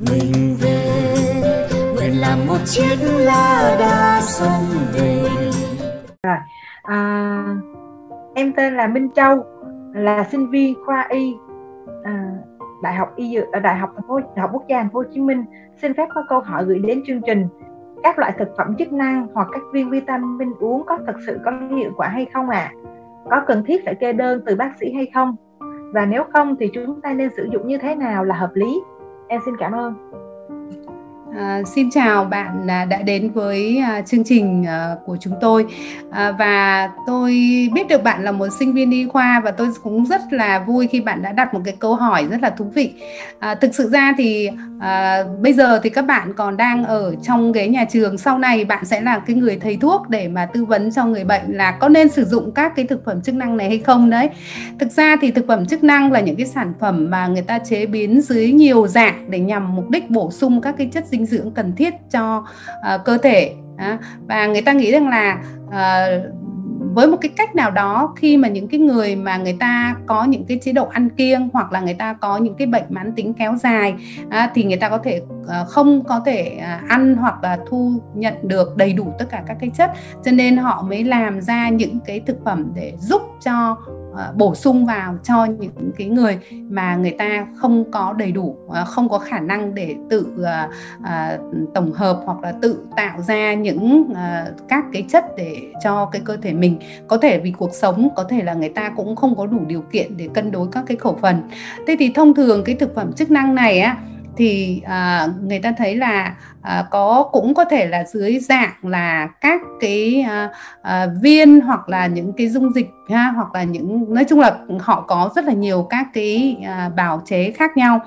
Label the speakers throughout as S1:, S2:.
S1: mình về nguyện làm một chiếc lá đa sông về
S2: rồi à, em tên là Minh Châu là sinh viên khoa y à, đại học y dược ở đại học thành phố đại học quốc gia thành phố Hồ Chí Minh xin phép có câu hỏi gửi đến chương trình các loại thực phẩm chức năng hoặc các viên vitamin uống có thực sự có hiệu quả hay không ạ? À? Có cần thiết phải kê đơn từ bác sĩ hay không? Và nếu không thì chúng ta nên sử dụng như thế nào là hợp lý? Em xin cảm ơn.
S3: À, xin chào bạn à, đã đến với à, chương trình ờ, của chúng tôi à, và tôi biết được bạn là một sinh viên y khoa và tôi cũng rất là vui khi bạn đã đặt một cái câu hỏi rất là thú vị. À, thực sự ra thì à, bây giờ thì các bạn còn đang ở trong ghế nhà trường sau này bạn sẽ là cái người thầy thuốc để mà tư vấn cho người bệnh là có nên sử dụng các cái thực phẩm chức năng này hay không đấy. Thực ra thì thực phẩm chức năng là những cái sản phẩm mà người ta chế biến dưới nhiều dạng để nhằm mục đích bổ sung các cái chất dinh dưỡng cần thiết cho uh, cơ thể uh, và người ta nghĩ rằng là uh, với một cái cách nào đó khi mà những cái người mà người ta có những cái chế độ ăn kiêng hoặc là người ta có những cái bệnh mãn tính kéo dài à, thì người ta có thể Ờ, không có thể à, ăn hoặc là thu nhận được đầy đủ tất cả các cái chất. Cho nên họ mới làm ra những cái thực phẩm để giúp cho ờ, bổ sung vào cho những cái người mà người ta không có đầy đủ ờ, không có khả năng để tự tổng hợp hoặc là tự tạo ra những các cái chất để cho cái cơ thể mình. Có thể vì cuộc sống, có thể là người ta cũng không có đủ điều kiện để cân đối các cái khẩu phần. Thế thì thông thường cái thực phẩm chức năng này á thì à, người ta thấy là à, có cũng có thể là dưới dạng là các cái à, à, viên hoặc là những cái dung dịch ha hoặc là những nói chung là họ có rất là nhiều các cái à, bào chế khác nhau.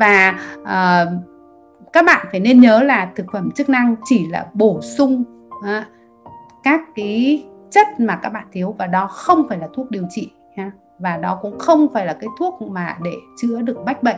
S3: Và à, các bạn phải nên nhớ là thực phẩm chức năng chỉ là bổ sung à, các cái chất mà các bạn thiếu và đó không phải là thuốc điều trị ha và đó cũng không phải là cái thuốc mà để chữa được bách bệnh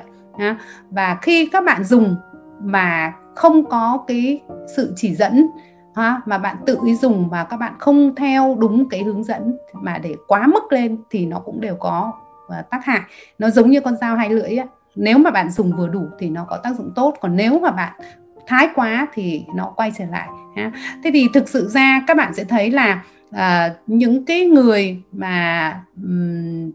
S3: và khi các bạn dùng mà không có cái sự chỉ dẫn ha, mà bạn tự ý dùng và các bạn không theo đúng cái hướng dẫn mà để quá mức lên thì nó cũng đều có à, tác hại nó giống như con dao hai lưỡi ấy. nếu mà bạn dùng vừa đủ thì nó có tác dụng tốt còn nếu mà bạn thái quá thì nó quay trở lại ha. thế thì thực sự ra các bạn sẽ thấy là uh, những cái người mà um,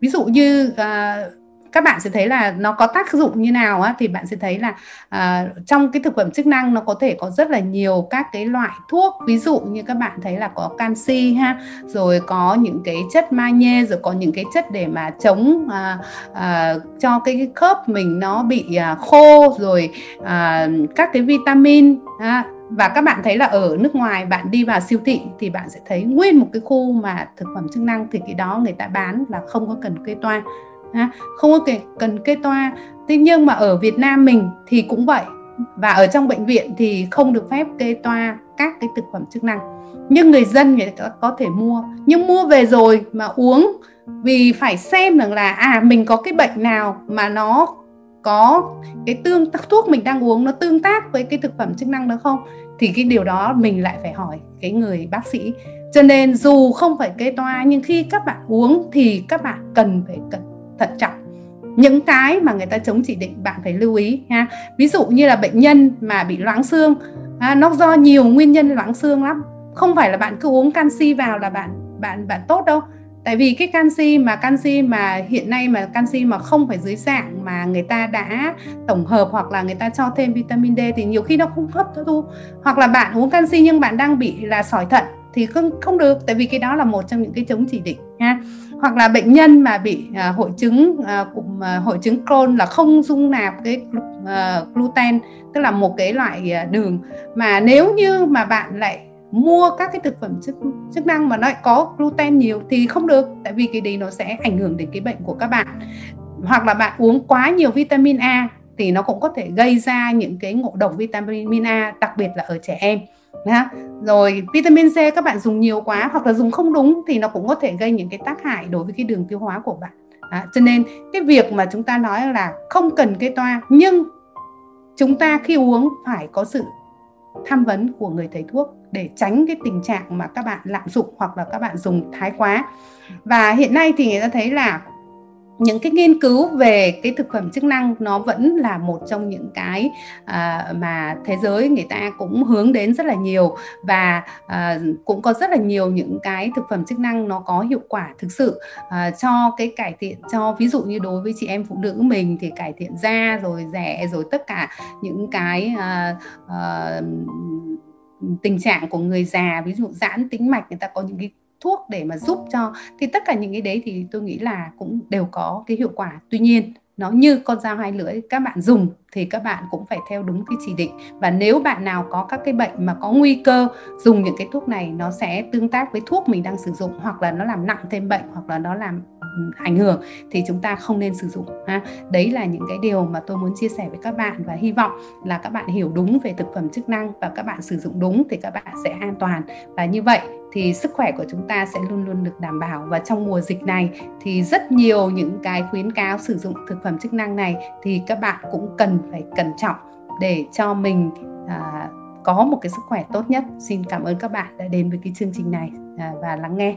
S3: ví dụ như uh, các bạn sẽ thấy là nó có tác dụng như nào á thì bạn sẽ thấy là à, trong cái thực phẩm chức năng nó có thể có rất là nhiều các cái loại thuốc. Ví dụ như các bạn thấy là có canxi ha rồi có những cái chất magie rồi có những cái chất để mà chống à, à, cho cái khớp mình nó bị à, khô rồi à, các cái vitamin ha, và các bạn thấy là ở nước ngoài bạn đi vào siêu thị thì bạn sẽ thấy nguyên một cái khu mà thực phẩm chức năng thì cái đó người ta bán là không có cần kê toa ha, không có cần kê toa. Thế nhưng mà ở Việt Nam mình thì cũng vậy. Và ở trong bệnh viện thì không được phép kê toa các cái thực phẩm chức năng. Nhưng người dân người ta có thể mua. Nhưng mua về rồi mà uống vì phải xem rằng là à mình có cái bệnh nào mà nó có cái tương thuốc mình đang uống nó tương tác với cái thực phẩm chức năng đó không? Thì cái điều đó mình lại phải hỏi cái người bác sĩ. Cho nên dù không phải kê toa nhưng khi các bạn uống thì các bạn cần phải cẩn thận trọng. Những cái mà người ta chống chỉ định bạn phải lưu ý ha ví dụ như là bệnh nhân mà bị loãng xương à, nó do nhiều nguyên nhân loãng xương lắm. Không phải là bạn cứ uống canxi vào là bạn bạn bạn tốt đâu. Tại vì cái canxi mà canxi mà hiện nay mà canxi mà không phải dưới dạng mà người ta đã tổng hợp hoặc là người ta cho thêm vitamin D thì nhiều khi nó không hấp thu. Hoặc là bạn uống canxi nhưng bạn đang bị là sỏi thận thì không không được tại vì cái đó là một trong những cái chống chỉ định ha. Hoặc là bệnh nhân mà bị à, hội chứng à, cụm à, hội chứng Crohn là không dung nạp cái à, gluten tức là một cái loại à, đường. Mà nếu như mà bạn lại mua các cái thực phẩm chức chức năng mà nó lại có gluten nhiều thì không được tại vì cái đấy nó sẽ ảnh hưởng đến cái bệnh của các bạn. Hoặc là bạn uống quá nhiều vitamin A thì nó cũng có thể gây ra những cái ngộ độc vitamin A đặc biệt là ở trẻ em ha rồi vitamin C các bạn dùng nhiều quá hoặc là dùng không đúng thì nó cũng có thể gây những cái tác hại đối với cái đường tiêu hóa của bạn. À, cho nên cái việc mà chúng ta nói là không cần kê toa nhưng chúng ta khi uống phải có sự tham vấn của người thầy thuốc để tránh cái tình trạng mà các bạn lạm dụng hoặc là các bạn dùng thái quá. Và hiện nay thì người ta thấy là những cái nghiên cứu về cái thực phẩm chức năng nó vẫn là một trong những cái uh, mà thế giới người ta cũng hướng đến rất là nhiều và uh, cũng có rất là nhiều những cái thực phẩm chức năng nó có hiệu quả thực sự. Uh, cho cái cải thiện cho ví dụ như đối với chị em phụ nữ mình thì cải thiện da rồi rẻ rồi tất cả những cái uh, uh, tình trạng của người già ví dụ giãn tính mạch người ta có những cái thuốc để mà giúp cho thì tất cả những cái đấy thì tôi nghĩ là cũng đều có cái hiệu quả. Tuy nhiên nó như con dao hai lưỡi các bạn dùng thì các bạn cũng phải theo đúng cái chỉ định. Và nếu bạn nào có các cái bệnh mà có nguy cơ dùng những cái thuốc này nó sẽ tương tác với thuốc mình đang sử dụng hoặc là nó làm nặng thêm bệnh hoặc là nó làm ảnh hưởng thì chúng ta không nên sử dụng ha. Đấy là những cái điều mà tôi muốn chia sẻ với các bạn và hy vọng là các bạn hiểu đúng về thực phẩm chức năng và các bạn sử dụng đúng thì các bạn sẽ an toàn. Và như vậy thì sức khỏe của chúng ta sẽ luôn luôn được đảm bảo. Và trong mùa dịch này thì rất nhiều những cái khuyến cáo sử dụng thực phẩm chức năng này thì các bạn cũng cần phải cẩn trọng để cho mình à, có một cái sức khỏe tốt nhất. Xin cảm ơn các bạn đã đến với cái chương trình này à, và lắng nghe